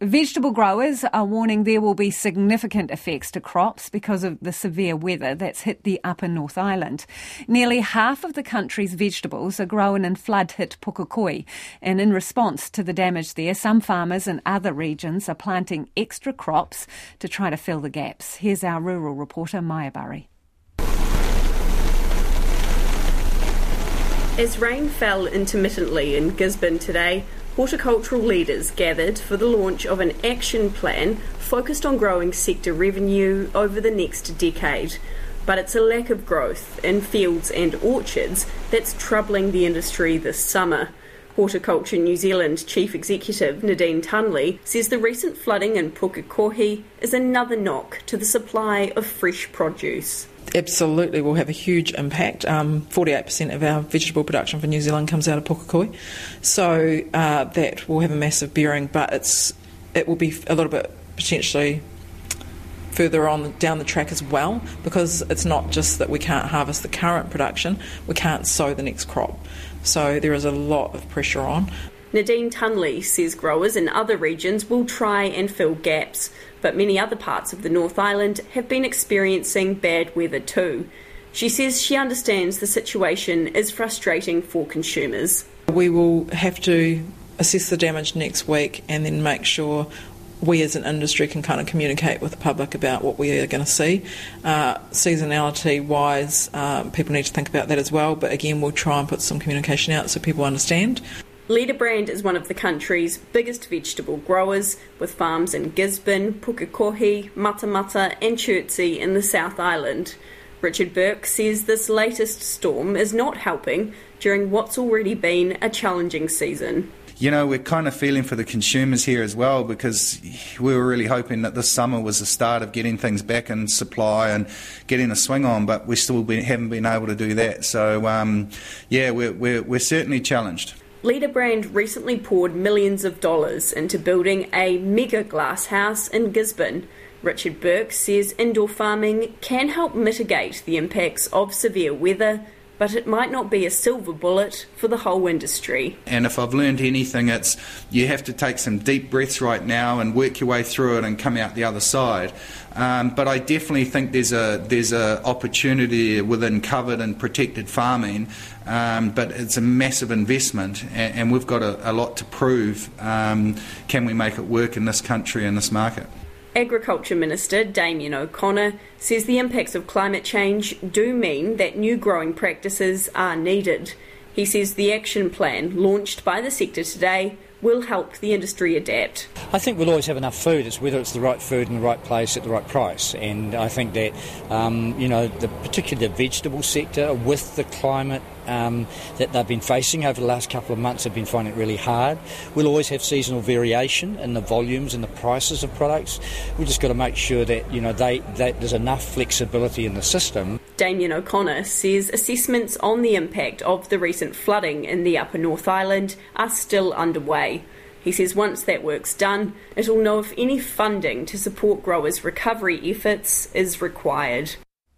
Vegetable growers are warning there will be significant effects to crops because of the severe weather that's hit the upper North Island. Nearly half of the country's vegetables are grown in flood hit Pukekohe, and in response to the damage there, some farmers in other regions are planting extra crops to try to fill the gaps. Here's our rural reporter, Maja Burry. As rain fell intermittently in Gisborne today, horticultural leaders gathered for the launch of an action plan focused on growing sector revenue over the next decade. But it's a lack of growth in fields and orchards that's troubling the industry this summer. Horticulture New Zealand Chief Executive Nadine Tunley says the recent flooding in Pukekohe is another knock to the supply of fresh produce absolutely will have a huge impact. Um, 48% of our vegetable production for New Zealand comes out of Pukekohe, so uh, that will have a massive bearing. But it's it will be a little bit potentially further on down the track as well because it's not just that we can't harvest the current production, we can't sow the next crop. So there is a lot of pressure on. Nadine Tunley says growers in other regions will try and fill gaps, but many other parts of the North Island have been experiencing bad weather too. She says she understands the situation is frustrating for consumers. We will have to assess the damage next week and then make sure we as an industry can kind of communicate with the public about what we are going to see. Uh, seasonality wise, um, people need to think about that as well, but again, we'll try and put some communication out so people understand. LeaderBrand is one of the country's biggest vegetable growers, with farms in Gisborne, Pukekohe, Matamata, and Chertsey in the South Island. Richard Burke says this latest storm is not helping during what's already been a challenging season. You know, we're kind of feeling for the consumers here as well because we were really hoping that this summer was the start of getting things back in supply and getting a swing on, but we still been, haven't been able to do that. So, um, yeah, we're, we're, we're certainly challenged. LeaderBrand recently poured millions of dollars into building a mega glasshouse in Gisborne. Richard Burke says indoor farming can help mitigate the impacts of severe weather, but it might not be a silver bullet for the whole industry. And if I've learned anything, it's you have to take some deep breaths right now and work your way through it and come out the other side. Um, but I definitely think there's a there's a opportunity within covered and protected farming, um, but it's a massive investment, and, and we've got a, a, lot to prove. Um, can we make it work in this country and this market? Agriculture Minister Damien O'Connor says the impacts of climate change do mean that new growing practices are needed. He says the action plan launched by the sector today will help the industry adapt. I think we'll always have enough food. It's whether it's the right food in the right place at the right price. And I think that, um, you know, the, particularly the vegetable sector with the climate um, that they've been facing over the last couple of months have been finding it really hard. We'll always have seasonal variation in the volumes and the prices of products. We've just got to make sure that you know they, that there's enough flexibility in the system. Damien O'Connor says assessments on the impact of the recent flooding in the Upper North Island are still underway. He says once that work's done, it'll know if any funding to support growers' recovery efforts is required.